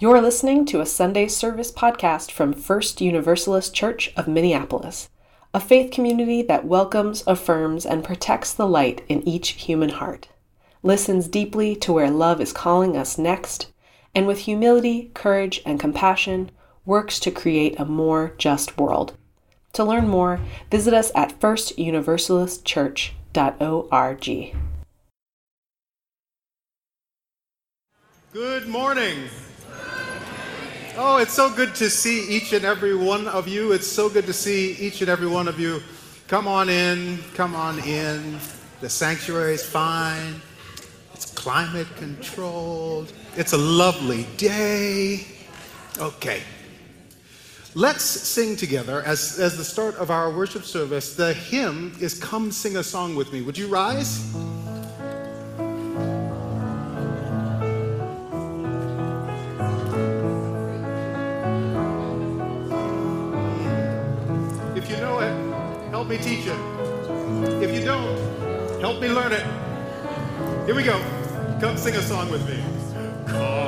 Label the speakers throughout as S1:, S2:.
S1: You're listening to a Sunday service podcast from First Universalist Church of Minneapolis, a faith community that welcomes, affirms, and protects the light in each human heart, listens deeply to where love is calling us next, and with humility, courage, and compassion works to create a more just world. To learn more, visit us at firstuniversalistchurch.org.
S2: Good morning. Oh, it's so good to see each and every one of you. It's so good to see each and every one of you. Come on in, come on in. The sanctuary is fine. It's climate controlled. It's a lovely day. Okay. Let's sing together as, as the start of our worship service. The hymn is Come Sing a Song with Me. Would you rise? Me teach it. If you don't, help me learn it. Here we go. Come sing a song with me. Come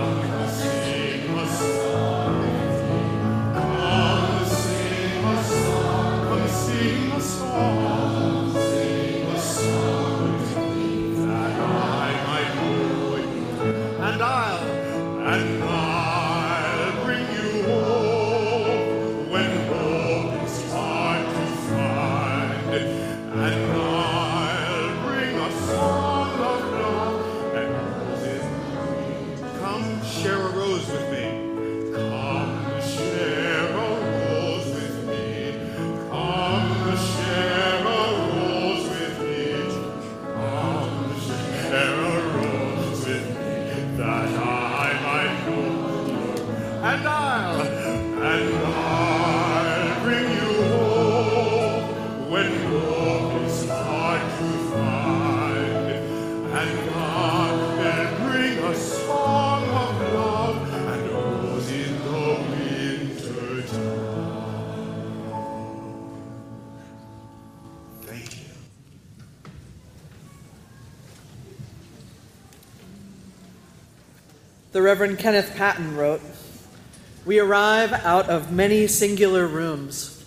S3: Reverend Kenneth Patton wrote We arrive out of many singular rooms,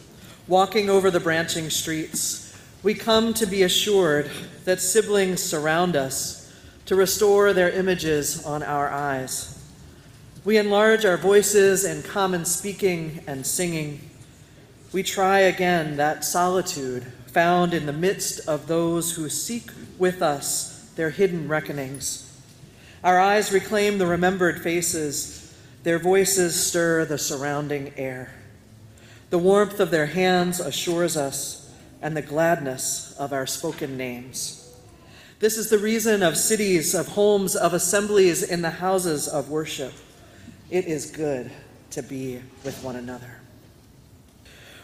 S3: walking over the branching streets. We come to be assured that siblings surround us to restore their images on our eyes. We enlarge our voices in common speaking and singing. We try again that solitude found in the midst of those who seek with us their hidden reckonings. Our eyes reclaim the remembered faces, their voices stir the surrounding air. The warmth of their hands assures us, and the gladness of our spoken names. This is the reason of cities, of homes, of assemblies in the houses of worship. It is good to be with one another.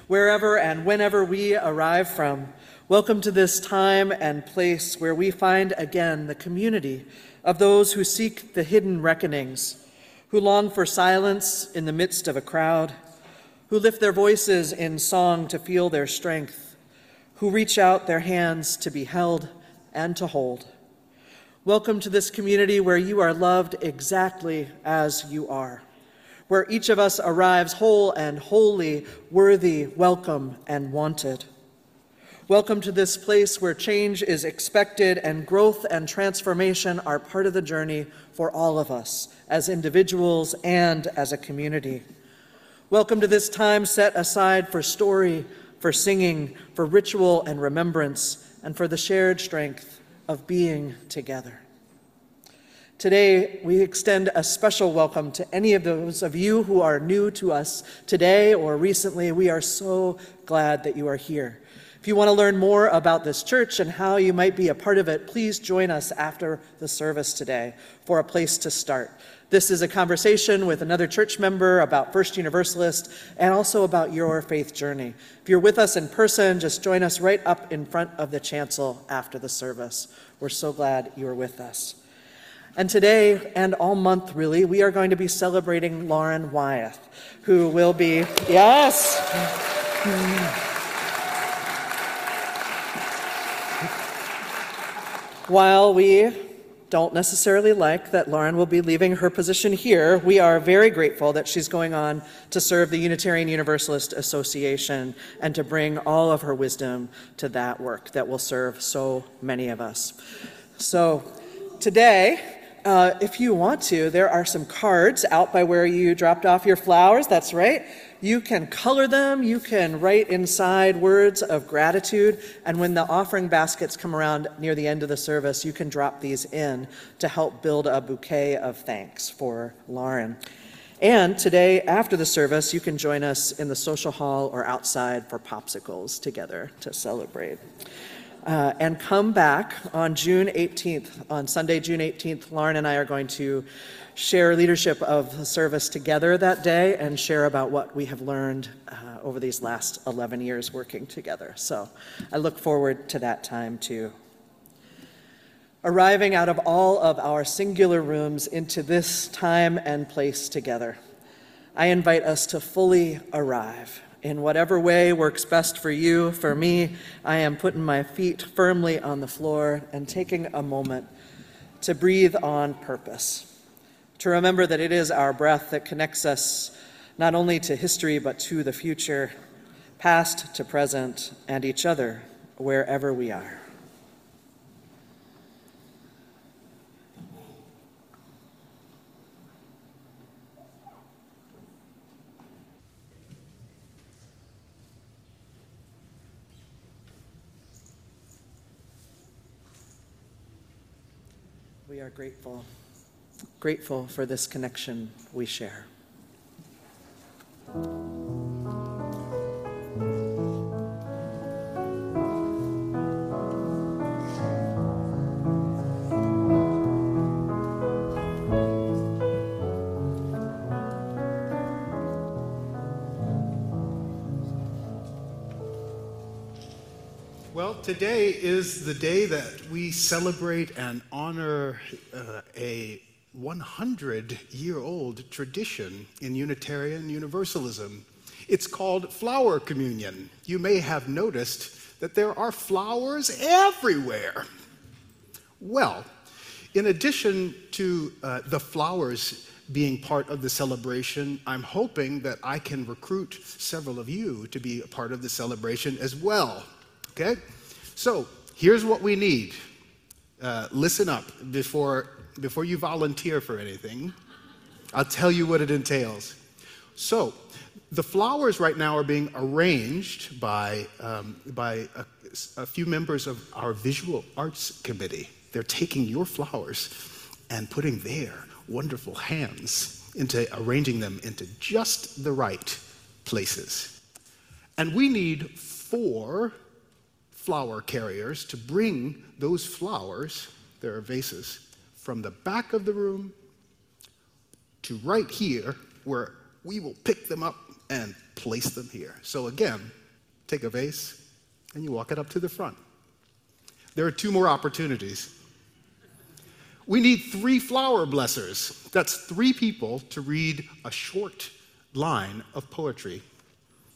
S3: Wherever and whenever we arrive from, welcome to this time and place where we find again the community of those who seek the hidden reckonings, who long for silence in the midst of a crowd, who lift their voices in song to feel their strength, who reach out their hands to be held and to hold. Welcome to this community where you are loved exactly as you are, where each of us arrives whole and wholly, worthy, welcome, and wanted. Welcome to this place where change is expected and growth and transformation are part of the journey for all of us as individuals and as a community. Welcome to this time set aside for story, for singing, for ritual and remembrance, and for the shared strength of being together. Today, we extend a special welcome to any of those of you who are new to us today or recently. We are so glad that you are here. If you want to learn more about this church and how you might be a part of it, please join us after the service today for a place to start. This is a conversation with another church member about First Universalist and also about your faith journey. If you're with us in person, just join us right up in front of the chancel after the service. We're so glad you are with us. And today, and all month really, we are going to be celebrating Lauren Wyeth, who will be, yes. While we don't necessarily like that Lauren will be leaving her position here, we are very grateful that she's going on to serve the Unitarian Universalist Association and to bring all of her wisdom to that work that will serve so many of us. So, today, uh, if you want to, there are some cards out by where you dropped off your flowers. That's right. You can color them, you can write inside words of gratitude, and when the offering baskets come around near the end of the service, you can drop these in to help build a bouquet of thanks for Lauren. And today, after the service, you can join us in the social hall or outside for popsicles together to celebrate. Uh, and come back on June 18th, on Sunday, June 18th. Lauren and I are going to share leadership of the service together that day and share about what we have learned uh, over these last 11 years working together. So I look forward to that time too. Arriving out of all of our singular rooms into this time and place together, I invite us to fully arrive. In whatever way works best for you, for me, I am putting my feet firmly on the floor and taking a moment to breathe on purpose to remember that it is our breath that connects us not only to history but to the future, past to present, and each other wherever we are. We are grateful grateful for this connection we share.
S4: Today is the day that we celebrate and honor uh, a 100 year old tradition in Unitarian Universalism. It's called flower communion. You may have noticed that there are flowers everywhere. Well, in addition to uh, the flowers being part of the celebration, I'm hoping that I can recruit several of you to be a part of the celebration as well. Okay? So, here's what we need. Uh, listen up before before you volunteer for anything, I'll tell you what it entails. So, the flowers right now are being arranged by, um, by a, a few members of our visual arts committee. They're taking your flowers and putting their wonderful hands into arranging them into just the right places. And we need four flower carriers to bring those flowers, there are vases, from the back of the room to right here, where we will pick them up and place them here. So again, take a vase and you walk it up to the front. There are two more opportunities. We need three flower blessers. That's three people to read a short line of poetry.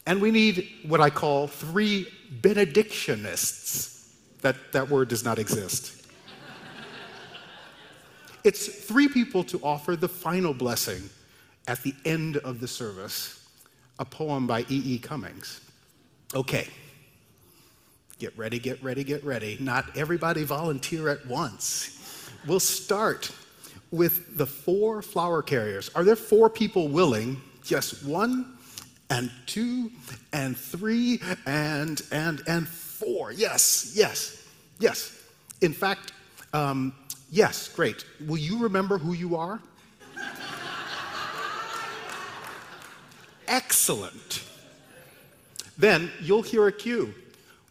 S4: And we need what I call three benedictionists. That, that word does not exist. It's three people to offer the final blessing at the end of the service, a poem by E. E. Cummings. Okay, get ready, get ready, get ready. Not everybody volunteer at once. We'll start with the four flower carriers. Are there four people willing? Just one and two and three and and and four. Yes, yes, yes. In fact, um, Yes, great. Will you remember who you are? Excellent. Then you'll hear a cue.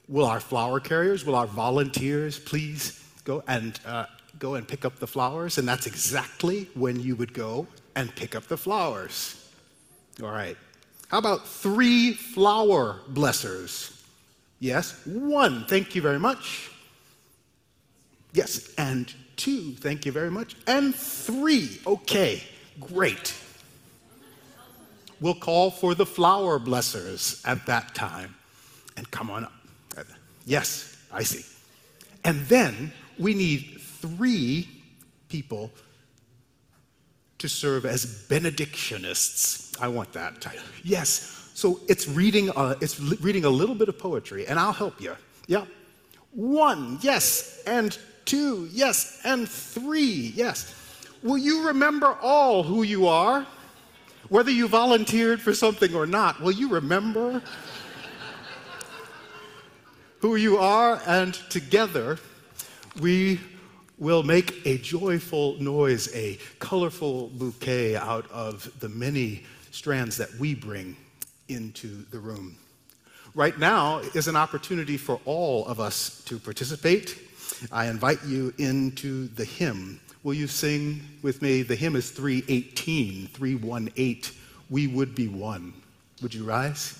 S4: Will our flower carriers, will our volunteers please go and uh, go and pick up the flowers? And that's exactly when you would go and pick up the flowers. All right. How about three flower blessers? Yes, one. Thank you very much. Yes, and two, thank you very much, and three. Okay, great. We'll call for the flower blessers at that time. And come on up. Yes, I see. And then we need three
S2: people to serve as benedictionists. I want that title. Yes. So it's reading, uh, it's reading a little bit of poetry, and I'll help you. Yeah. One, yes, and two, yes, and three, yes. Will you remember all who you are? Whether you volunteered for something or not, will you remember who you are? And together, we will make a joyful noise, a colorful bouquet out of the many strands that we bring into the room. Right now is an opportunity for all of us to participate. I invite you into the hymn. Will you sing with me? The hymn is 318, 318. We would be one. Would you rise?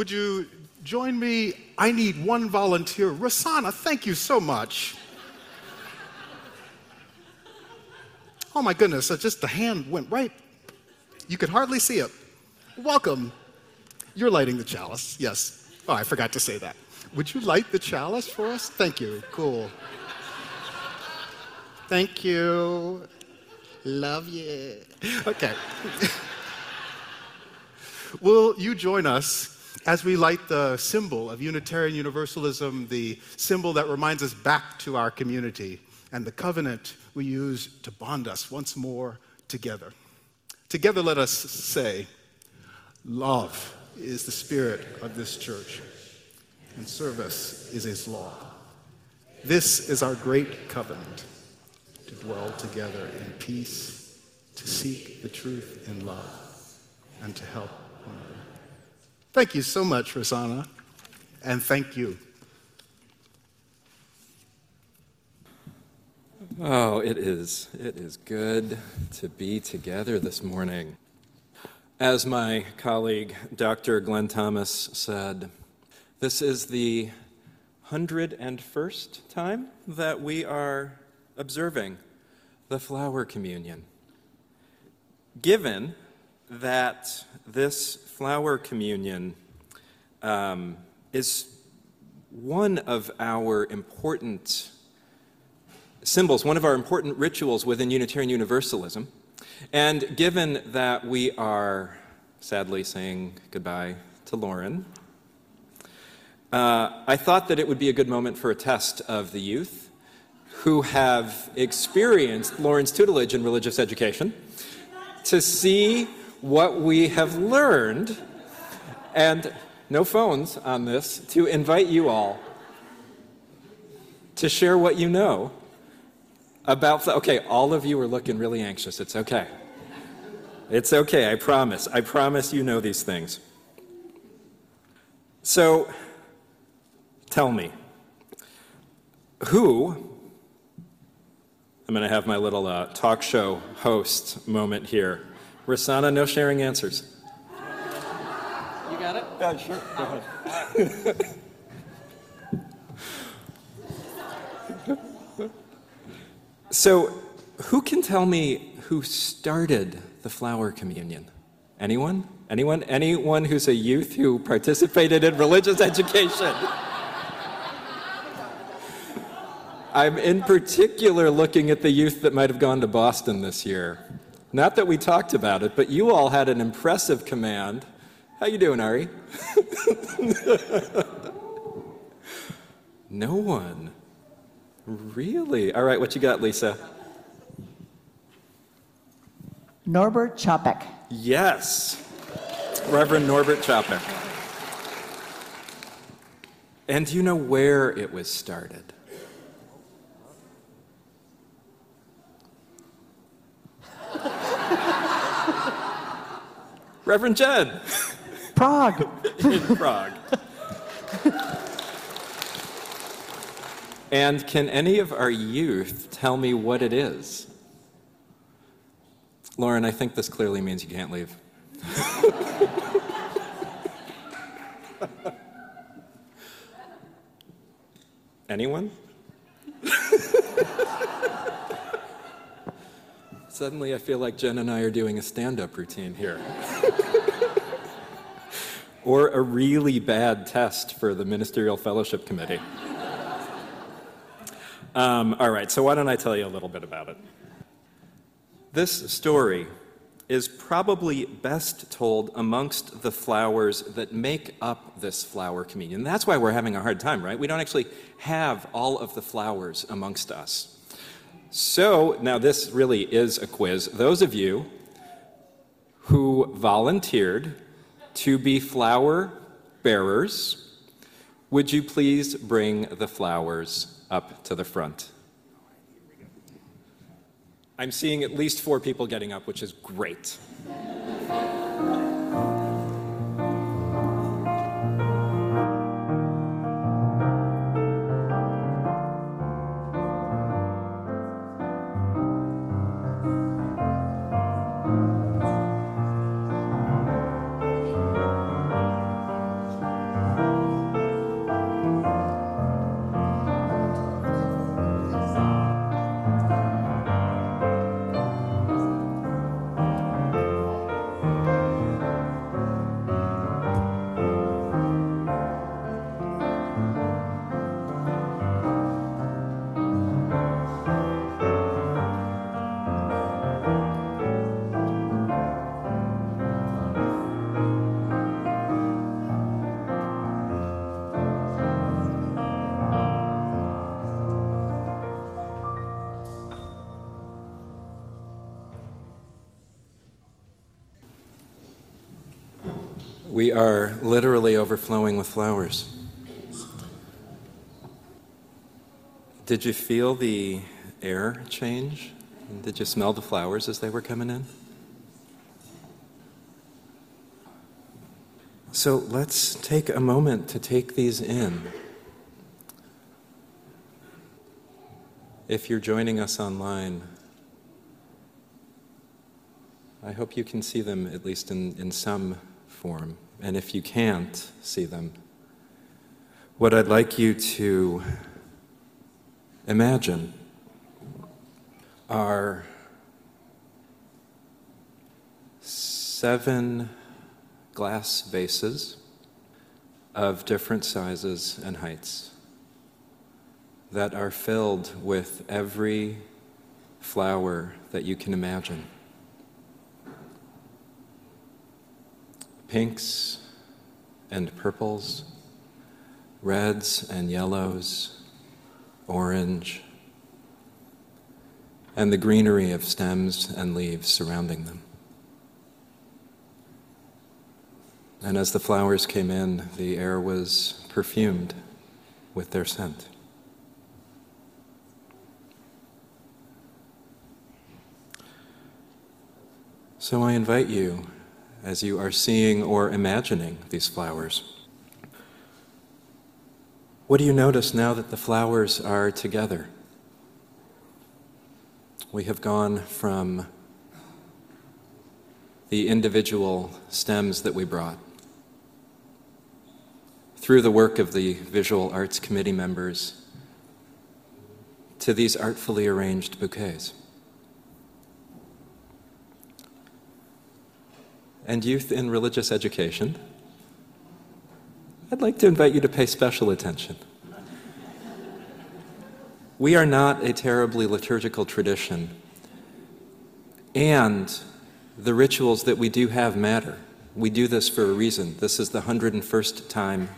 S2: Would you join me? I need one volunteer. Rasana, thank you so much. Oh my goodness, uh, just the hand went right. You could hardly see it. Welcome. You're lighting the chalice, yes. Oh, I forgot to say that. Would you light the chalice for us? Thank you. Cool. Thank you. Love you. Okay. Will you join us as we light the symbol of Unitarian Universalism, the symbol that reminds us back to our community, and the covenant we use to bond us once more together. Together, let us say, Love is the spirit of this church, and service is its law. This is our great covenant to dwell together in peace, to seek the truth in love, and to help. Thank you so much, Rosanna, and thank you.
S5: Oh, it is. It is good to be together this morning. As my colleague Dr. Glen Thomas said, this is the 101st time that we are observing the flower communion. Given that this flower communion um, is one of our important symbols, one of our important rituals within Unitarian Universalism. And given that we are sadly saying goodbye to Lauren, uh, I thought that it would be a good moment for a test of the youth who have experienced Lauren's tutelage in religious education to see what we have learned and no phones on this to invite you all to share what you know about, okay, all of you are looking really anxious. It's okay. It's okay, I promise. I promise you know these things. So, tell me, who, I'm going to have my little uh, talk show host moment here. Rasana, no sharing answers.
S3: You got it?
S5: Yeah, sure. Go ahead. So, who can tell me who started the flower communion? Anyone? Anyone? Anyone who's a youth who participated in religious education? I'm in particular looking at the youth that might have gone to Boston this year. Not that we talked about it, but you all had an impressive command. How you doing, Ari? no one. Really? All right, what you got, Lisa?
S6: Norbert Čapek.
S5: Yes, Reverend Norbert Čapek. And do you know where it was started? Reverend Jen
S6: Prague.
S5: in Prague. And can any of our youth tell me what it is? Lauren, I think this clearly means you can't leave. Anyone? Suddenly, I feel like Jen and I are doing a stand up routine here. or a really bad test for the Ministerial Fellowship Committee. Um, all right, so why don't I tell you a little bit about it? This story is probably best told amongst the flowers that make up this flower communion. That's why we're having a hard time, right? We don't actually have all of the flowers amongst us. So, now this really is a quiz. Those of you who volunteered to be flower bearers, would you please bring the flowers up to the front? I'm seeing at least four people getting up, which is great. We are literally overflowing with flowers. Did you feel the air change? Did you smell the flowers as they were coming in? So let's take a moment to take these in. if you're joining us online, I hope you can see them at least in, in some form. And if you can't see them, what I'd like you to imagine are seven glass vases of different sizes and heights that are filled with every flower that you can imagine. Pinks and purples, reds and yellows, orange, and the greenery of stems and leaves surrounding them. And as the flowers came in, the air was perfumed with their scent. So I invite you, as you are seeing or imagining these flowers, what do you notice now that the flowers are together? We have gone from the individual stems that we brought through the work of the Visual Arts Committee members to these artfully arranged bouquets. And youth in religious education, I'd like to invite you to pay special attention. We are not a terribly liturgical tradition, and the rituals that we do have matter. We do this for a reason. This is the 101st time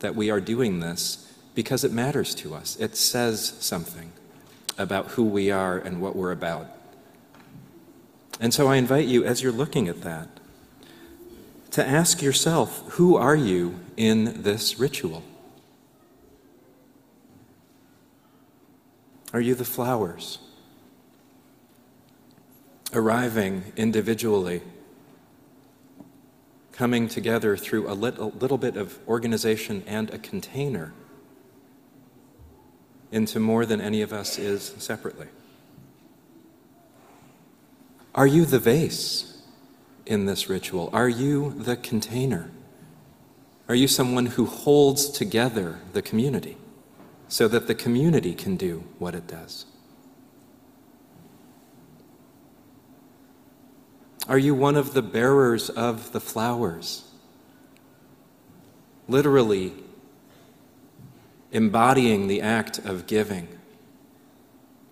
S5: that we are doing this because it matters to us. It says something about who we are and what we're about. And so I invite you, as you're looking at that, to ask yourself who are you in this ritual? Are you the flowers? Arriving individually coming together through a little, little bit of organization and a container into more than any of us is separately. Are you the vase in this ritual? Are you the container? Are you someone who holds together the community so that the community can do what it does? Are you one of the bearers of the flowers? Literally embodying the act of giving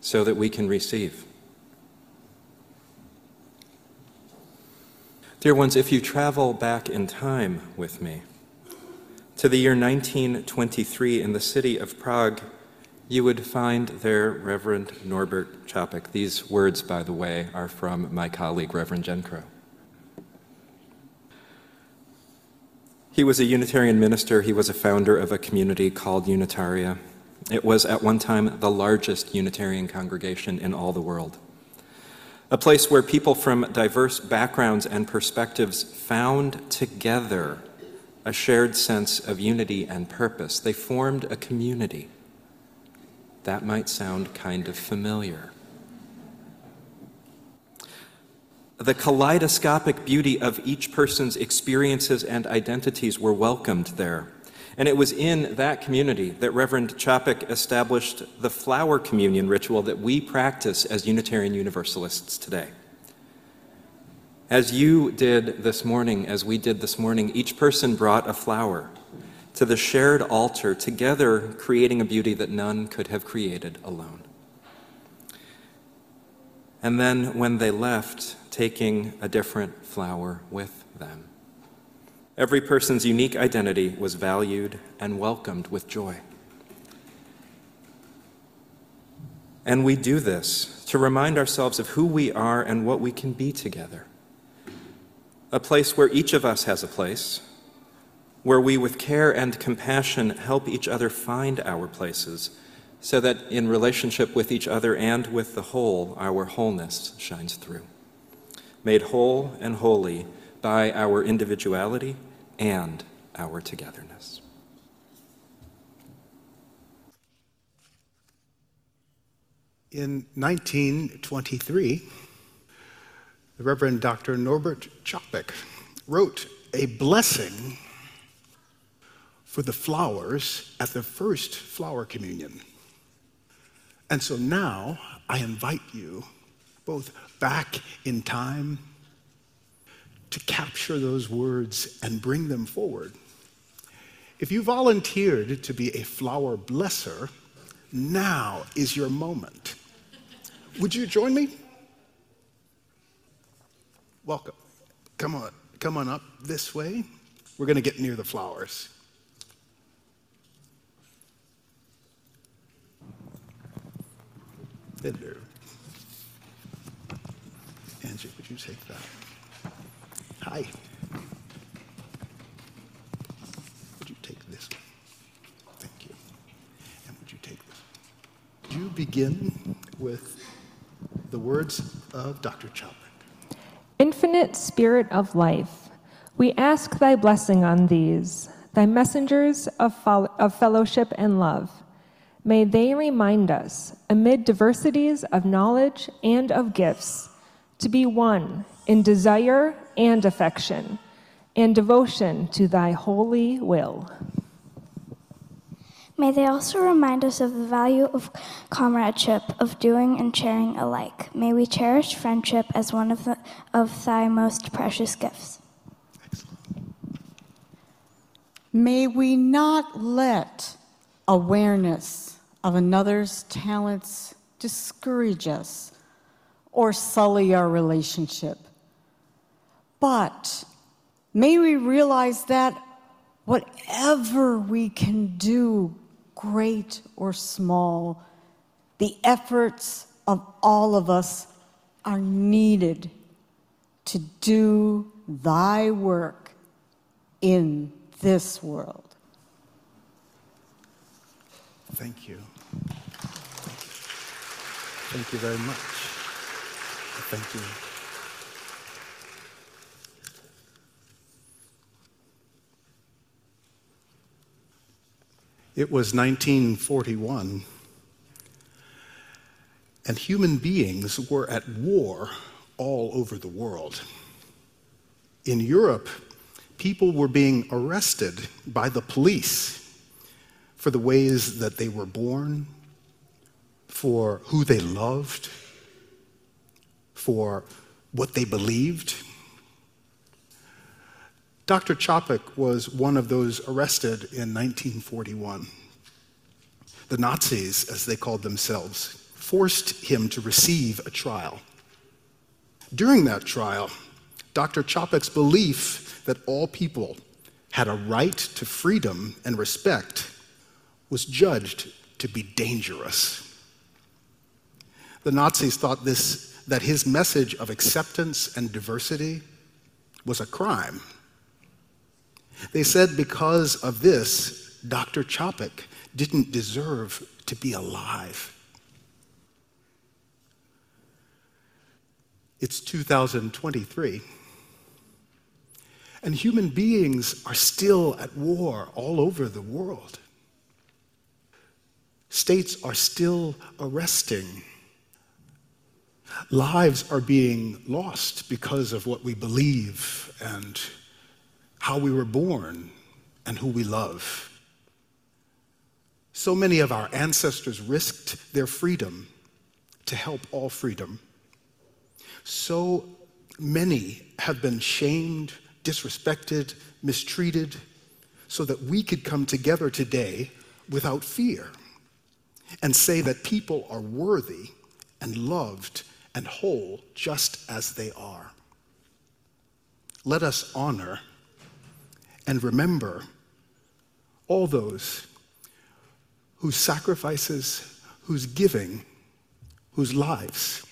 S5: so that we can receive. Dear ones, if you travel back in time with me to the year 1923 in the city of Prague, you would find there Reverend Norbert Čapek. These words, by the way, are from my colleague, Reverend Jen Crow. He was a Unitarian minister. He was a founder of a community called Unitaria. It was at one time the largest Unitarian congregation in all the world. A place where people from diverse backgrounds and perspectives found together a shared sense of unity and purpose. They formed a community that might sound kind of familiar. The kaleidoscopic beauty of each person's experiences and identities were welcomed there. And it was in that community that Reverend Čapek established the flower communion ritual that we practice as Unitarian Universalists today. As you did this morning, as we did this morning, each person brought a flower to the shared altar, together creating a beauty that none could have created alone. And then when they left, taking a different flower with them. Every person's unique identity was valued and welcomed with joy. And we do this to remind ourselves of who we are and what we can be together. A place where each of us has a place, where we, with care and compassion, help each other find our places, so that in relationship with each other and with the whole, our wholeness shines through. Made whole and holy by our individuality and our togetherness.
S4: In 1923, the Reverend Dr. Norbert Čapek wrote a blessing for the flowers at the first flower communion. And so now I invite you both back in time to capture those words and bring them forward. If you volunteered to be a flower blesser, now is your moment. Would you join me? Welcome. Come on, come on up this way. We're going to get near the flowers. Hello. Angie, would you take that? Hi. Would you take this? Thank you. And would you take this? You begin with the words of Dr. Čapek?
S7: Infinite Spirit of life, we ask thy blessing on these, thy messengers of, of fellowship and love. May they remind us, amid diversities of knowledge and of gifts, to be one in desire and affection, and devotion to thy holy will.
S8: May they also remind us of the value of comradeship, of doing and sharing alike. May we cherish friendship as one of, the, of thy most precious gifts.
S6: May we not let awareness of another's talents discourage us or sully our relationship. But may we realize that whatever we can do, great or small, the efforts of all of us are needed to do thy work in this world.
S4: Thank you. Thank you very much. Thank you. It was 1941, and human beings were at war all over the world. In Europe, people were being arrested by the police for the ways that they were born, for who they loved, for what they believed. Dr. Čapek was one of those arrested in 1941. The Nazis, as they called themselves, forced him to receive a trial. During that trial, Dr. Čapek's belief that all people had a right to freedom and respect was judged to be dangerous. The Nazis thought this, that his message of acceptance and diversity was a crime. They said because of this, Dr. Čapek didn't deserve to be alive. It's 2023. And human beings are still at war all over the world. States are still arresting. Lives are being lost because of what we believe and how we were born and who we love. So many of our ancestors risked their freedom to help all freedom. So many have been shamed, disrespected, mistreated, so that we could come together today without fear and say that people are worthy and loved and whole just as they are. Let us honor and remember all those whose sacrifices, whose giving, whose lives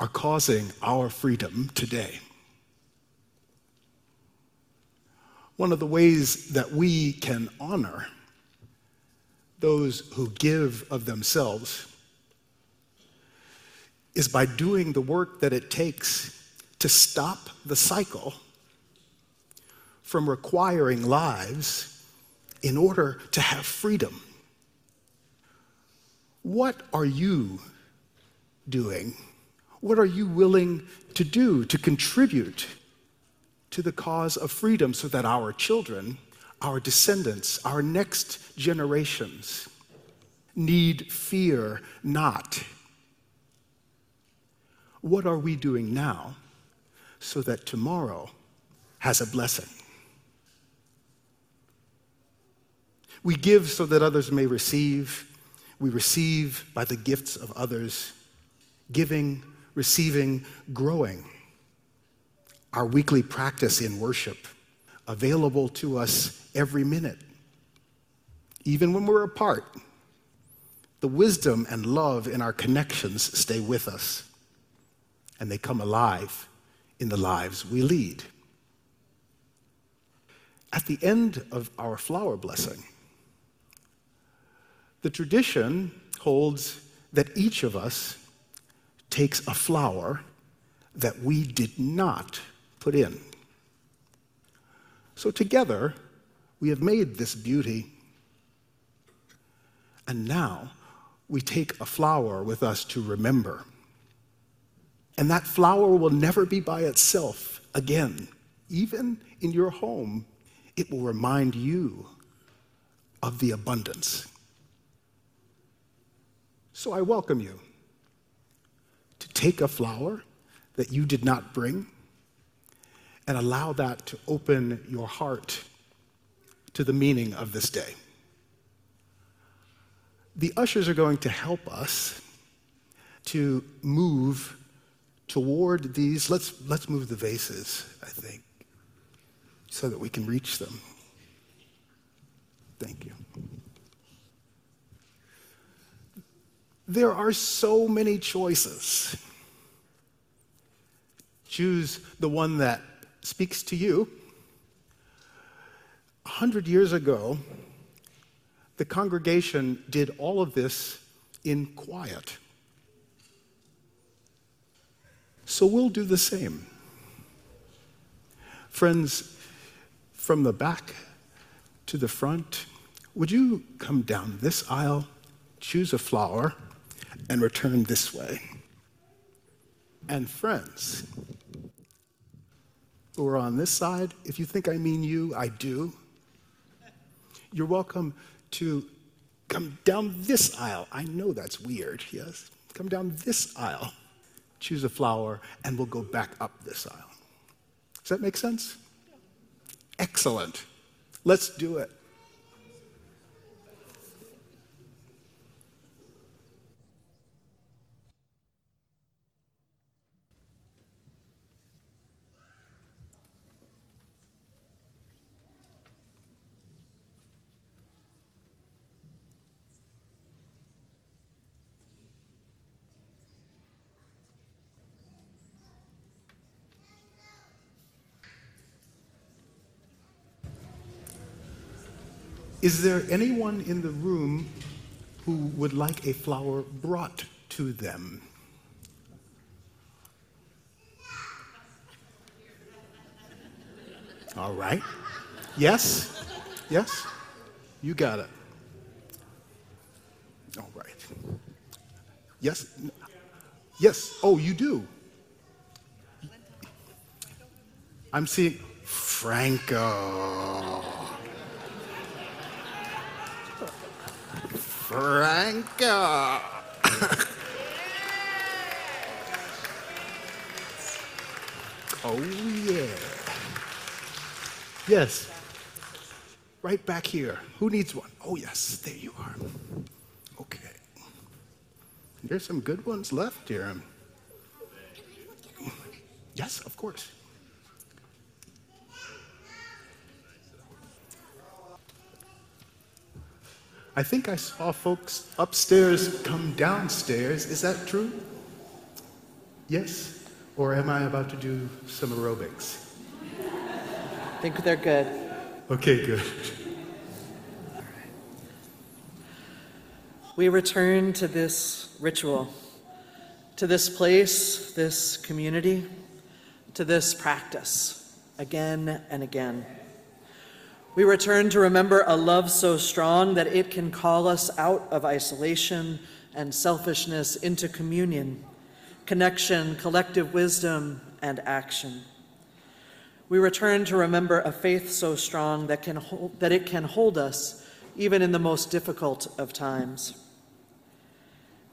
S4: are causing our freedom today. One of the ways that we can honor those who give of themselves is by doing the work that it takes to stop the cycle from requiring lives in order to have freedom. What are you doing? What are you willing to do to contribute to the cause of freedom so that our children, our descendants, our next generations need fear not? What are we doing now so that tomorrow has a blessing? We give so that others may receive. We receive by the gifts of others, giving, receiving, growing. Our weekly practice in worship, available to us every minute, even when we're apart. The wisdom and love in our connections stay with us, and they come alive in the lives we lead. At the end of our flower blessing, the tradition holds that each of us takes a flower that we did not put in. So together, we have made this beauty. And now we take a flower with us to remember. And that flower will never be by itself again. Even in your home, it will remind you of the abundance. So I welcome you to take a flower that you did not bring and allow that to open your heart to the meaning of this day. The ushers are going to help us to move toward these. Let's, let's move the vases, I think, so that we can reach them. Thank you. There are so many choices. Choose the one that speaks to you. A hundred years ago, the congregation did all of this in quiet. So we'll do the same. Friends, from the back to the front, would you come down this aisle, choose a flower, and return this way. And friends who are on this side, if you think I mean you, I do. You're welcome to come down this aisle. I know that's weird, yes? Come down this aisle, choose a flower, and we'll go back up this aisle. Does that make sense? Excellent. Let's do it. Is there anyone in the room who would like a flower brought to them? All right. Yes? Yes? You got it. All right. Yes? Yes. Oh, you do? I'm seeing Franco. Franco. oh, yeah. Yes. Right back here. Who needs one? Oh, yes. There you are. Okay. There's some good ones left here. Yes, of course. I think I saw folks upstairs come downstairs. Is that true? Yes? Or am I about to do some aerobics?
S3: I think they're good.
S4: Okay, good.
S3: We return to this ritual, to this place, this community, to this practice again and again. We return to remember a love so strong that it can call us out of isolation and selfishness into communion, connection, collective wisdom, and action. We return to remember a faith so strong that, can hold, that it can hold us even in the most difficult of times.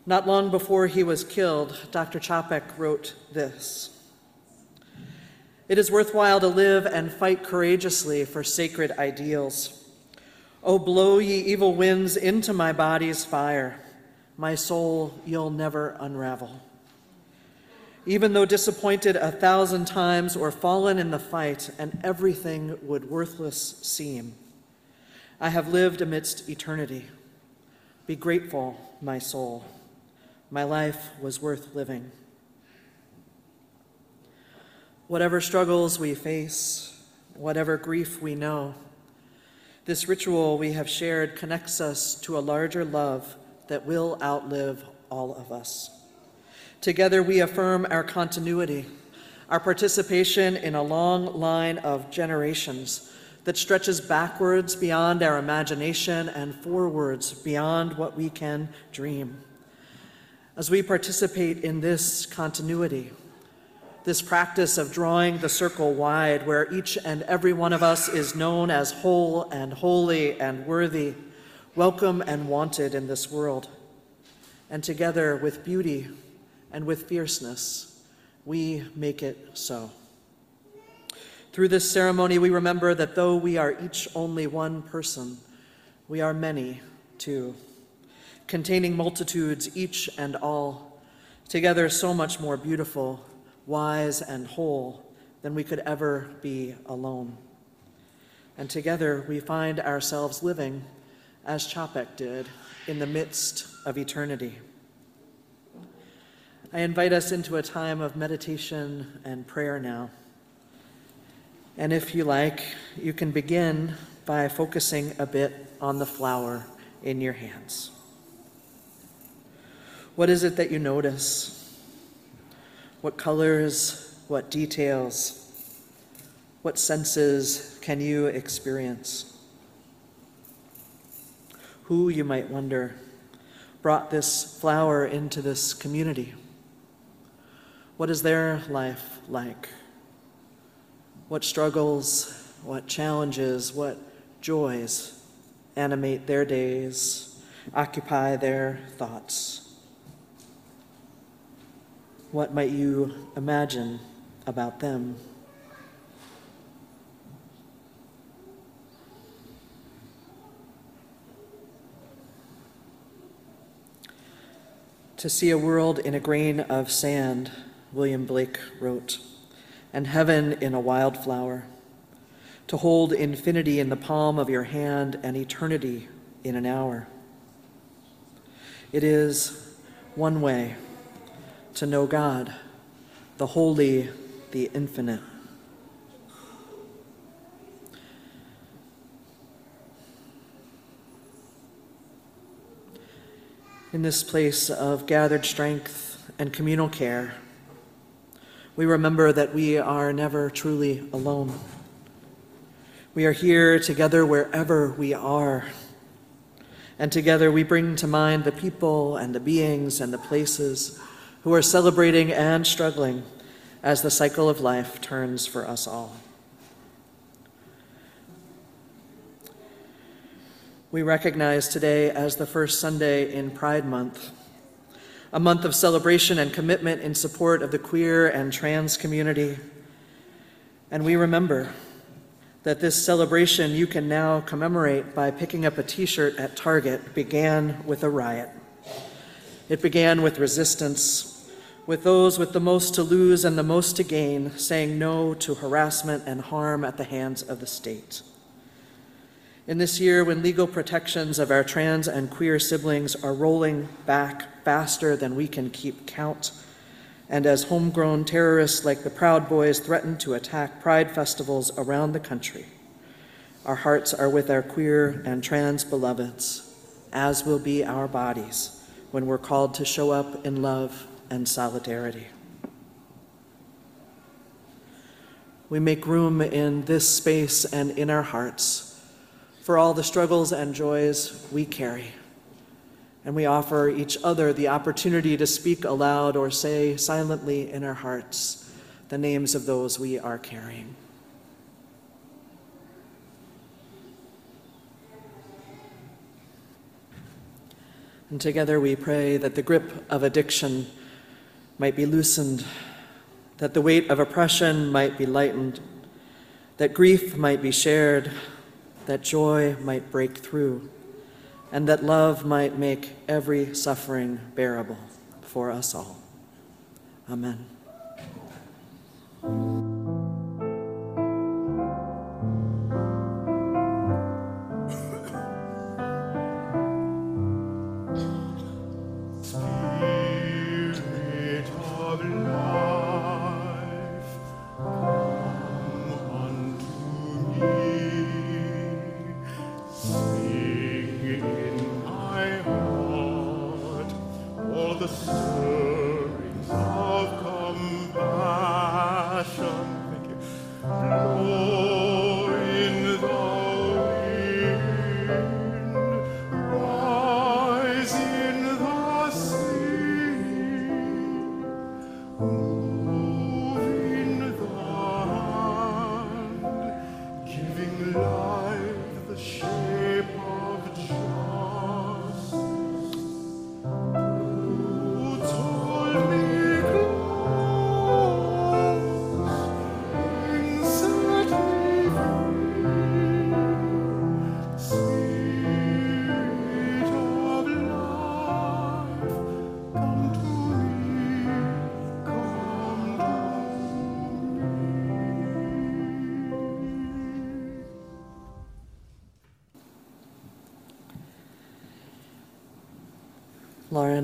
S3: Not long before he was killed, Dr. Čapek wrote this It is worthwhile to live and fight courageously for sacred ideals. Oh, blow ye evil winds into my body's fire. My soul you'll never unravel. Even though disappointed a thousand times or fallen in the fight, and everything would worthless seem, I have lived amidst eternity. Be grateful, my soul. My life was worth living. Whatever struggles we face, whatever grief we know, this ritual we have shared connects us to a larger love that will outlive all of us. Together, we affirm our continuity, our participation in a long line of generations that stretches backwards beyond our imagination and forwards beyond what we can dream. As we participate in this continuity, this practice of drawing the circle wide, where each and every one of us is known as whole and holy and worthy, welcome and wanted in this world, and together with beauty and with fierceness, we make it so. Through this ceremony, we remember that though we are each only one person, we are many too, containing multitudes, each and all, together so much more beautiful, wise, and whole than we could ever be alone. And together we find ourselves living, as Čapek did, in the midst of eternity. I invite us into a time of meditation and prayer now. And if you like, you can begin by focusing a bit on the flower in your hands. What is it that you notice? What colors, what details, what senses can you experience? Who, you might wonder, brought this flower into this community? What is their life like? What struggles, what challenges, what joys animate their days, occupy their thoughts? What might you imagine about them? To see a world in a grain of sand William Blake wrote, and heaven in a wildflower, to hold infinity in the palm of your hand and eternity in an hour. It is one way to know God, the holy, the infinite. In this place of gathered strength and communal care, we remember that we are never truly alone. We are here together wherever we are. And together we bring to mind the people and the beings and the places who are celebrating and struggling as the cycle of life turns for us all. We recognize today as the first Sunday in Pride Month a month of celebration and commitment in support of the queer and trans community. And we remember that this celebration you can now commemorate by picking up a t shirt at Target began with a riot. It began with resistance, with those with the most to lose and the most to gain saying no to harassment and harm at the hands of the state. In this year, when legal protections of our trans and queer siblings are rolling back faster than we can keep count. And as homegrown terrorists like the Proud Boys threaten to attack pride festivals around the country, our hearts are with our queer and trans beloveds, as will be our bodies when we're called to show up in love and solidarity. We make room in this space and in our hearts for all the struggles and joys we carry And we offer each other the opportunity to speak aloud or say silently in our hearts the names of those we are carrying. And together we pray that the grip of addiction might be loosened, that the weight of oppression might be lightened, that grief might be shared, that joy might break through, and that love might make every suffering bearable for us all. Amen.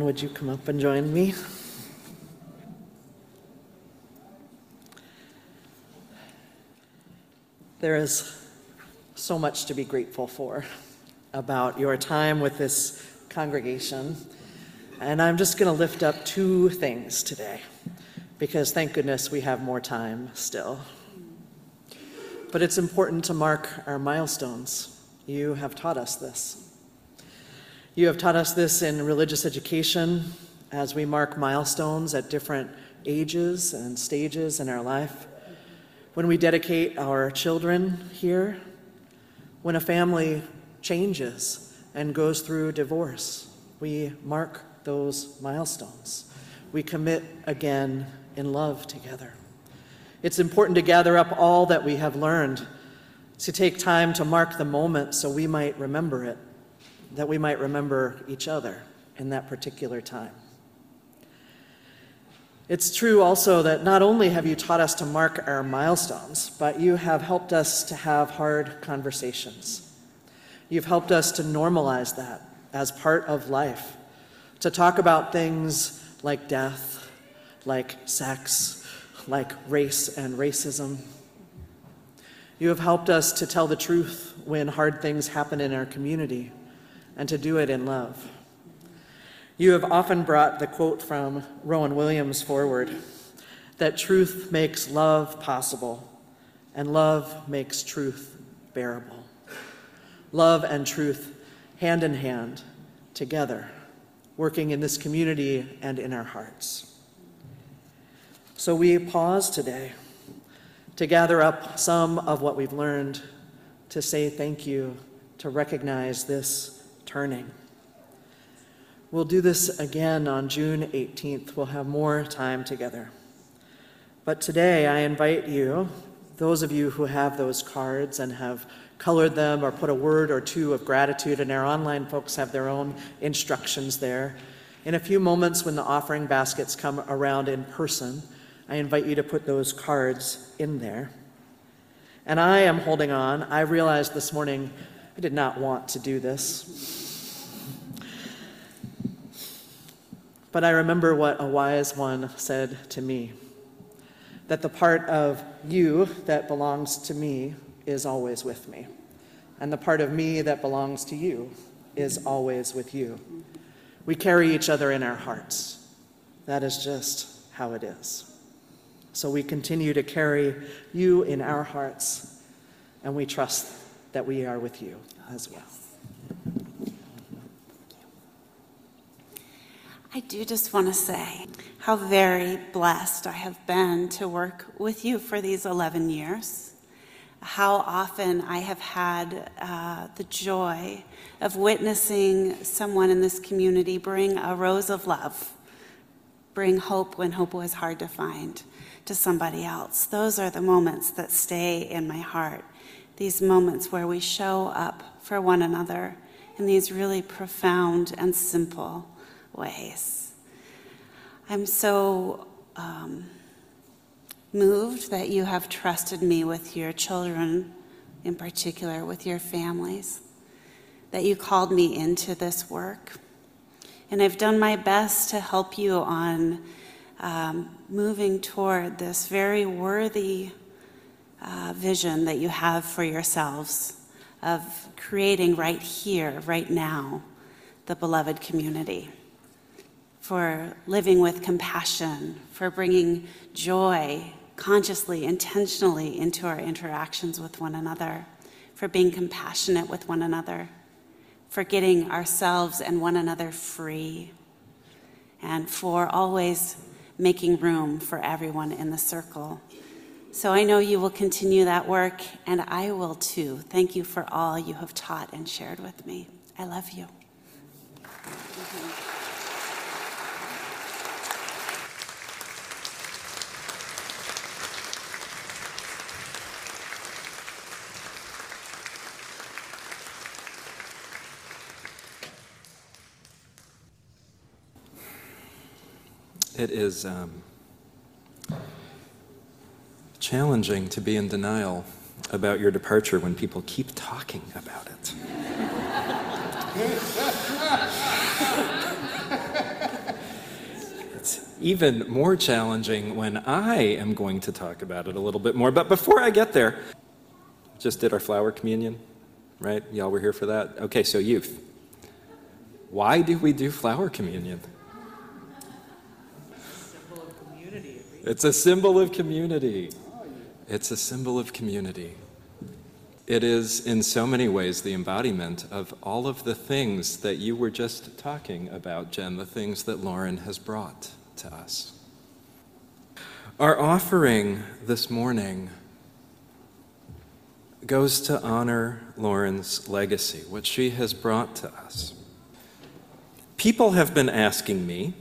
S3: Would you come up and join me? There is so much to be grateful for about your time with this congregation. And I'm just going to lift up two things today because thank goodness we have more time still. But it's important to mark our milestones. You have taught us this. You have taught us this in religious education as we mark milestones at different ages and stages in our life. When we dedicate our children here, when a family changes and goes through divorce, we mark those milestones. We commit again in love together. It's important to gather up all that we have learned, to take time to mark the moment so we might remember it that we might remember each other in that particular time. It's true also that not only have you taught us to mark our milestones, but you have helped us to have hard conversations. You've helped us to normalize that as part of life, to talk about things like death, like sex, like race and racism. You have helped us to tell the truth when hard things happen in our community and to do it in love. You have often brought the quote from Rowan Williams forward that truth makes love possible, and love makes truth bearable. Love and truth hand in hand, together, working in this community and in our hearts. So we pause today to gather up some of what we've learned, to say thank you, to recognize this turning. We'll do this again on June 18th. We'll have more time together. But today, I invite you, those of you who have those cards and have colored them or put a word or two of gratitude, and our online folks have their own instructions there. In a few moments, when the offering baskets come around in person, I invite you to put those cards in there. And I am holding on. I realized this morning I did not want to do this. But I remember what a wise one said to me that the part of you that belongs to me is always with me, and the part of me that belongs to you is always with you. We carry each other in our hearts. That is just how it is. So we continue to carry you in our hearts, and we trust that we are with you as well.
S9: I do just want to say how very blessed I have been to work with you for these 11 years. How often I have had uh, the joy of witnessing someone in this community bring a rose of love, bring hope when hope was hard to find to somebody else. Those are the moments that stay in my heart. These moments where we show up for one another in these really profound and simple ways. I'm so um, moved that you have trusted me with your children, in particular, with your families, that you called me into this work. And I've done my best to help you on um, moving toward this very worthy uh, vision that you have for yourselves of creating right here, right now, the beloved community, for living with compassion, for bringing joy consciously, intentionally into our interactions with one another, for being compassionate with one another, for getting ourselves and one another free, and for always making room for everyone in the circle. So I know you will continue that work, and I will too. Thank you for all you have taught and shared with me. I love you.
S5: It is um, challenging to be in denial about your departure when people keep talking about it. it's even more challenging when I am going to talk about it a little bit more. But before I get there, just did our flower communion, right? Y'all were here for that? Okay, so youth. Why do we do flower communion? It's a symbol of community. It's a symbol of community. It is, in so many ways, the embodiment of all of the things that you were just talking about, Jen, the things that Lauren has brought to us. Our offering this morning goes to honor Lauren's legacy, what she has brought to us. People have been asking me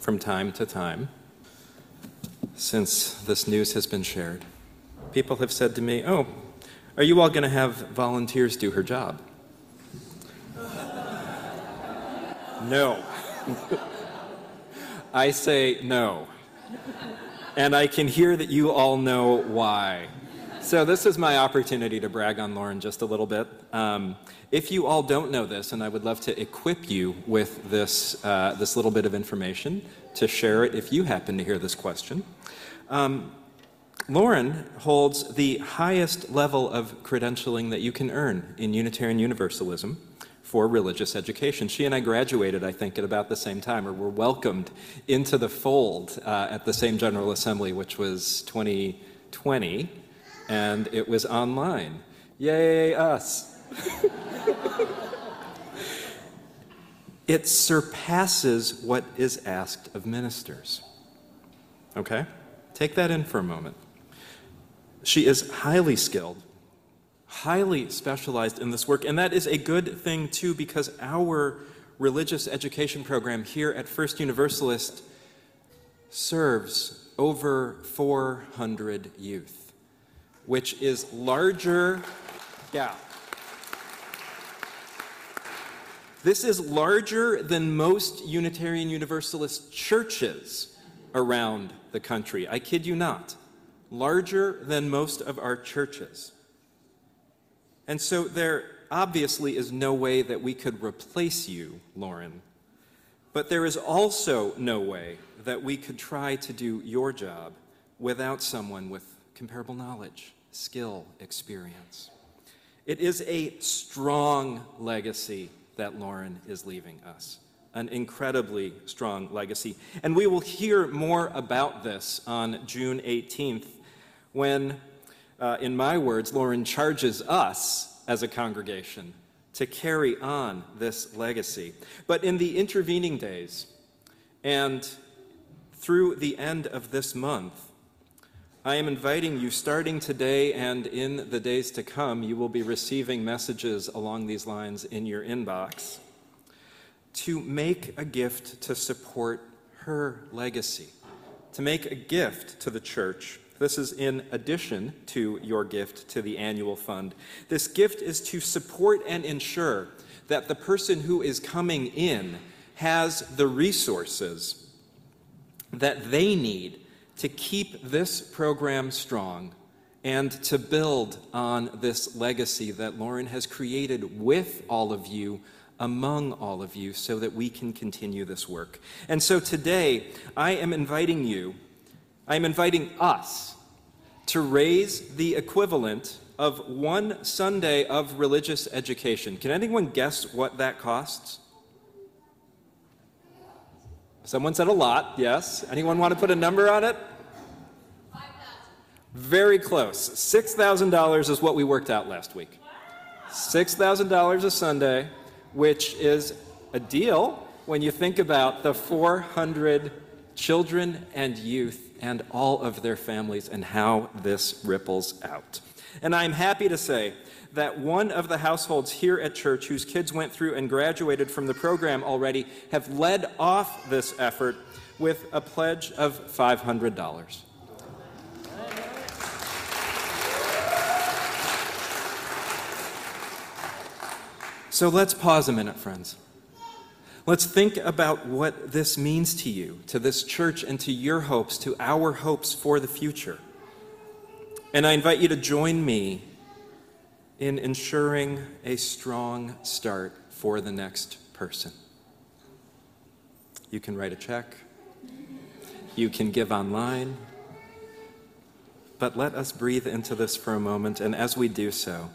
S5: from time to time since this news has been shared. People have said to me, Oh, are you all going to have volunteers do her job? no. I say no. And I can hear that you all know why. So, this is my opportunity to brag on Lauren just a little bit. Um, if you all don't know this, and I would love to equip you with this, uh, this little bit of information to share it if you happen to hear this question. Um, Lauren holds the highest level of credentialing that you can earn in Unitarian Universalism for religious education. She and I graduated, I think, at about the same time, or were welcomed into the fold uh, at the same General Assembly, which was 2020, and it was online. Yay, us! it surpasses what is asked of ministers. Okay? Take that in for a moment. She is highly skilled, highly specialized in this work, and that is a good thing too because our religious education program here at First Universalist serves over 400 youth, which is larger. Yeah. This is larger than most Unitarian Universalist churches around the country. I kid you not. Larger than most of our churches. And so there obviously is no way that we could replace you, Lauren. But there is also no way that we could try to do your job without someone with comparable knowledge, skill, experience. It is a strong legacy that Lauren is leaving us an incredibly strong legacy. And we will hear more about this on June 18th when, uh, in my words, Lauren charges us as a congregation to carry on this legacy. But in the intervening days and through the end of this month, I am inviting you, starting today and in the days to come, you will be receiving messages along these lines in your inbox, to make a gift to support her legacy, to make a gift to the church. This is in addition to your gift to the annual fund. This gift is to support and ensure that the person who is coming in has the resources that they need to keep this program strong and to build on this legacy that Lauren has created with all of you, among all of you, so that we can continue this work. And so today, I am inviting you, I am inviting us to raise the equivalent of one Sunday of religious education. Can anyone guess what that costs? Someone said a lot, yes. Anyone want to put a number on it? Very close. $6,000 is what we worked out last week. $6,000 a Sunday, which is a deal when you think about the 400 children and youth and all of their families and how this ripples out. And I'm happy to say that one of the households here at church whose kids went through and graduated from the program already have led off this effort with a pledge of $500. So let's pause a minute, friends. Let's think about what this means to you, to this church, and to your hopes, to our hopes for the future. And I invite you to join me in ensuring a strong start for the next person. You can write a check, you can give online, but let us breathe into this for a moment, and as we do so,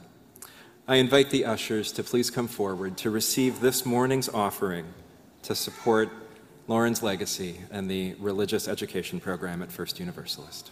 S5: I invite the ushers to please come forward to receive this morning's offering to support Lauren's legacy and the religious education program at First Universalist.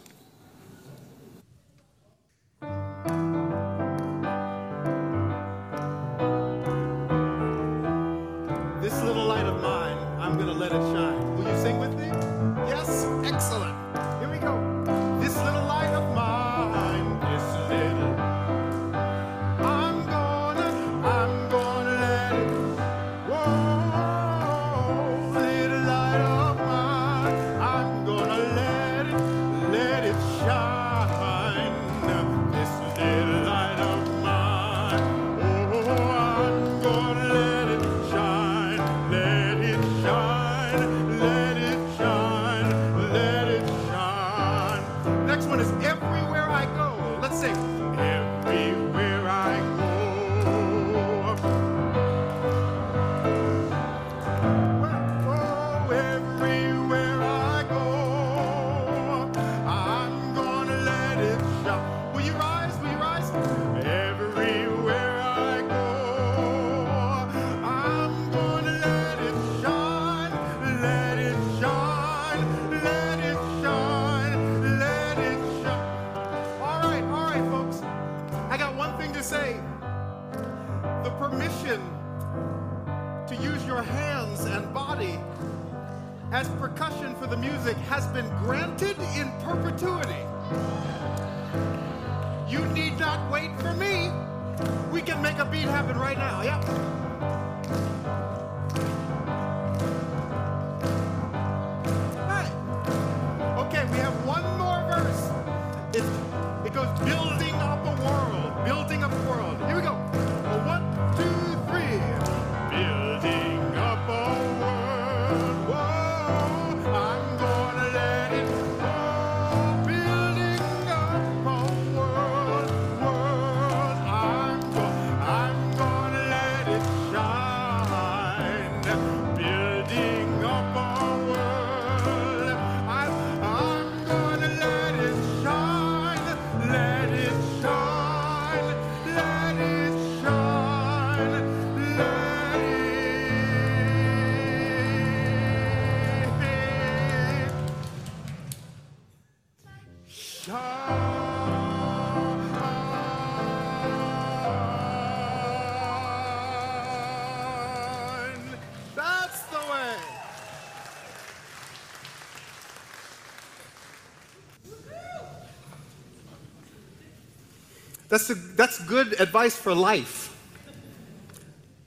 S4: That's, the, that's good advice for life.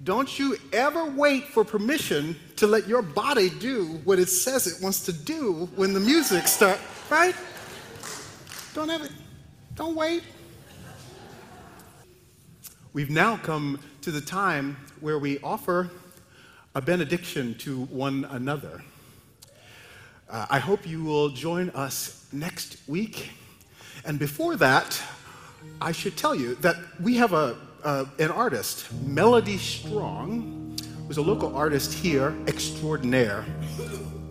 S4: Don't you ever wait for permission to let your body do what it says it wants to do when the music starts, right? Don't ever, don't wait. We've now come to the time where we offer a benediction to one another. Uh, I hope you will join us next week. And before that, I should tell you that we have a an artist, Melody Strong, who's a local artist here, extraordinaire,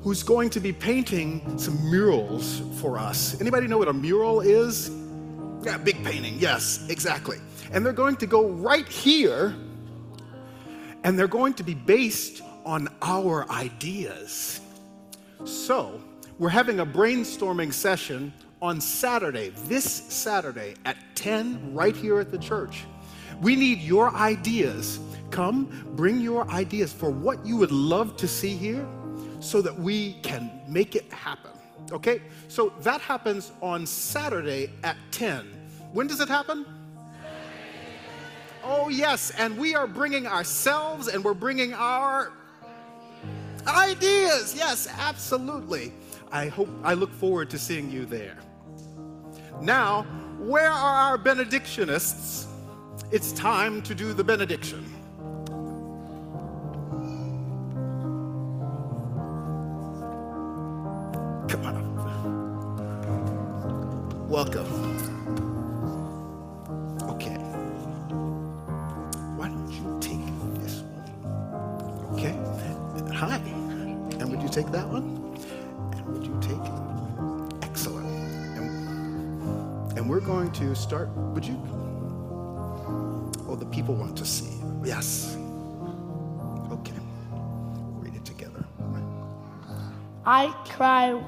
S4: who's going to be painting some murals for us. Anybody know what a mural is? Yeah, big painting. Yes, exactly. And they're going to go right here, and they're going to be based on our ideas. So, we're having a brainstorming session on Saturday, this Saturday at 10, right here at the church. We need your ideas. Come, bring your ideas for what you would love to see here so that we can make it happen. Okay? So that happens on Saturday at 10. When does it happen? Oh, yes. And we are bringing ourselves and we're bringing our ideas. Yes, absolutely. I hope, I look forward to seeing you there. Now, where are our benedictionists? It's time to do the benediction. Come on. Welcome. Start. Would you? Oh, the people want to see. Yes. Okay. Read it together.
S10: I cry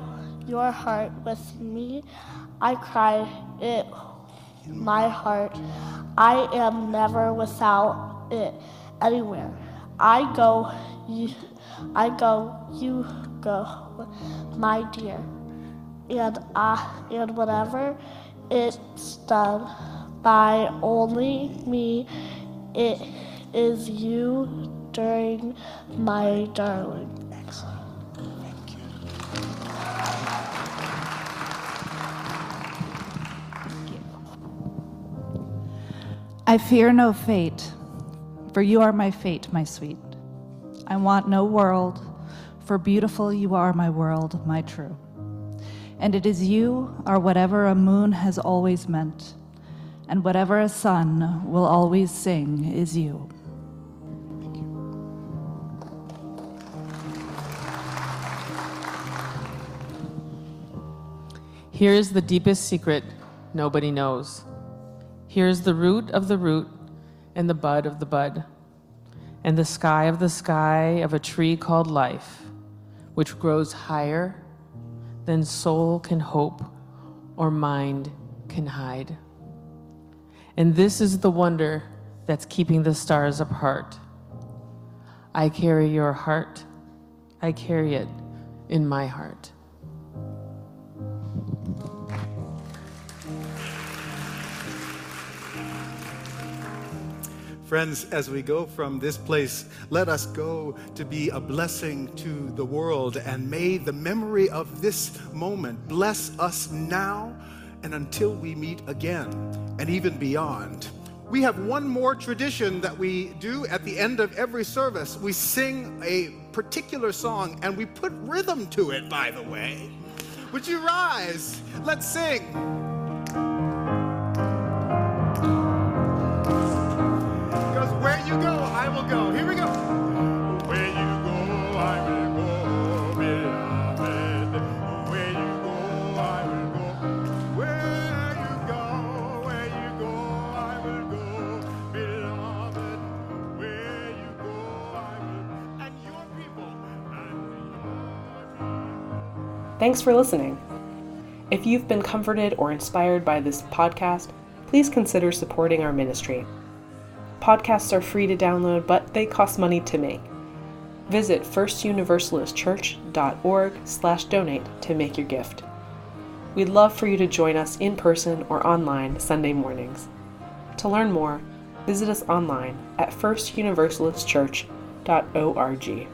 S10: your heart with me. I cry it my heart. I am never without it anywhere. I go, you, I go, you go, my dear. And I, and whatever it's done by only me, it is you during my darling. Excellent. Thank you.
S11: I fear no fate, for you are my fate, my sweet. I want no world, for beautiful you are my world, my true. And it is you are whatever a moon has always meant, and whatever a sun will always sing is you.
S12: Here's the deepest secret nobody knows. Here's the root of the root and the bud of the bud, and the sky of the sky of a tree called life, which grows higher than soul can hope or mind can hide. And this is the wonder that's keeping the stars apart. I carry your heart, I carry it in my heart.
S4: Friends, as we go from this place, let us go to be a blessing to the world. And may the memory of this moment bless us now and until we meet again and even beyond. We have one more tradition that we do at the end of every service. We sing a particular song and we put rhythm to it, by the way. Would you rise? Let's sing.
S1: Thanks for listening. If you've been comforted or inspired by this podcast, please consider supporting our ministry. Podcasts are free to download, but they cost money to make. Visit firstuniversalistchurch.org/donate to make your gift. We'd love for you to join us in person or online Sunday mornings. To learn more, visit us online at firstuniversalistchurch.org.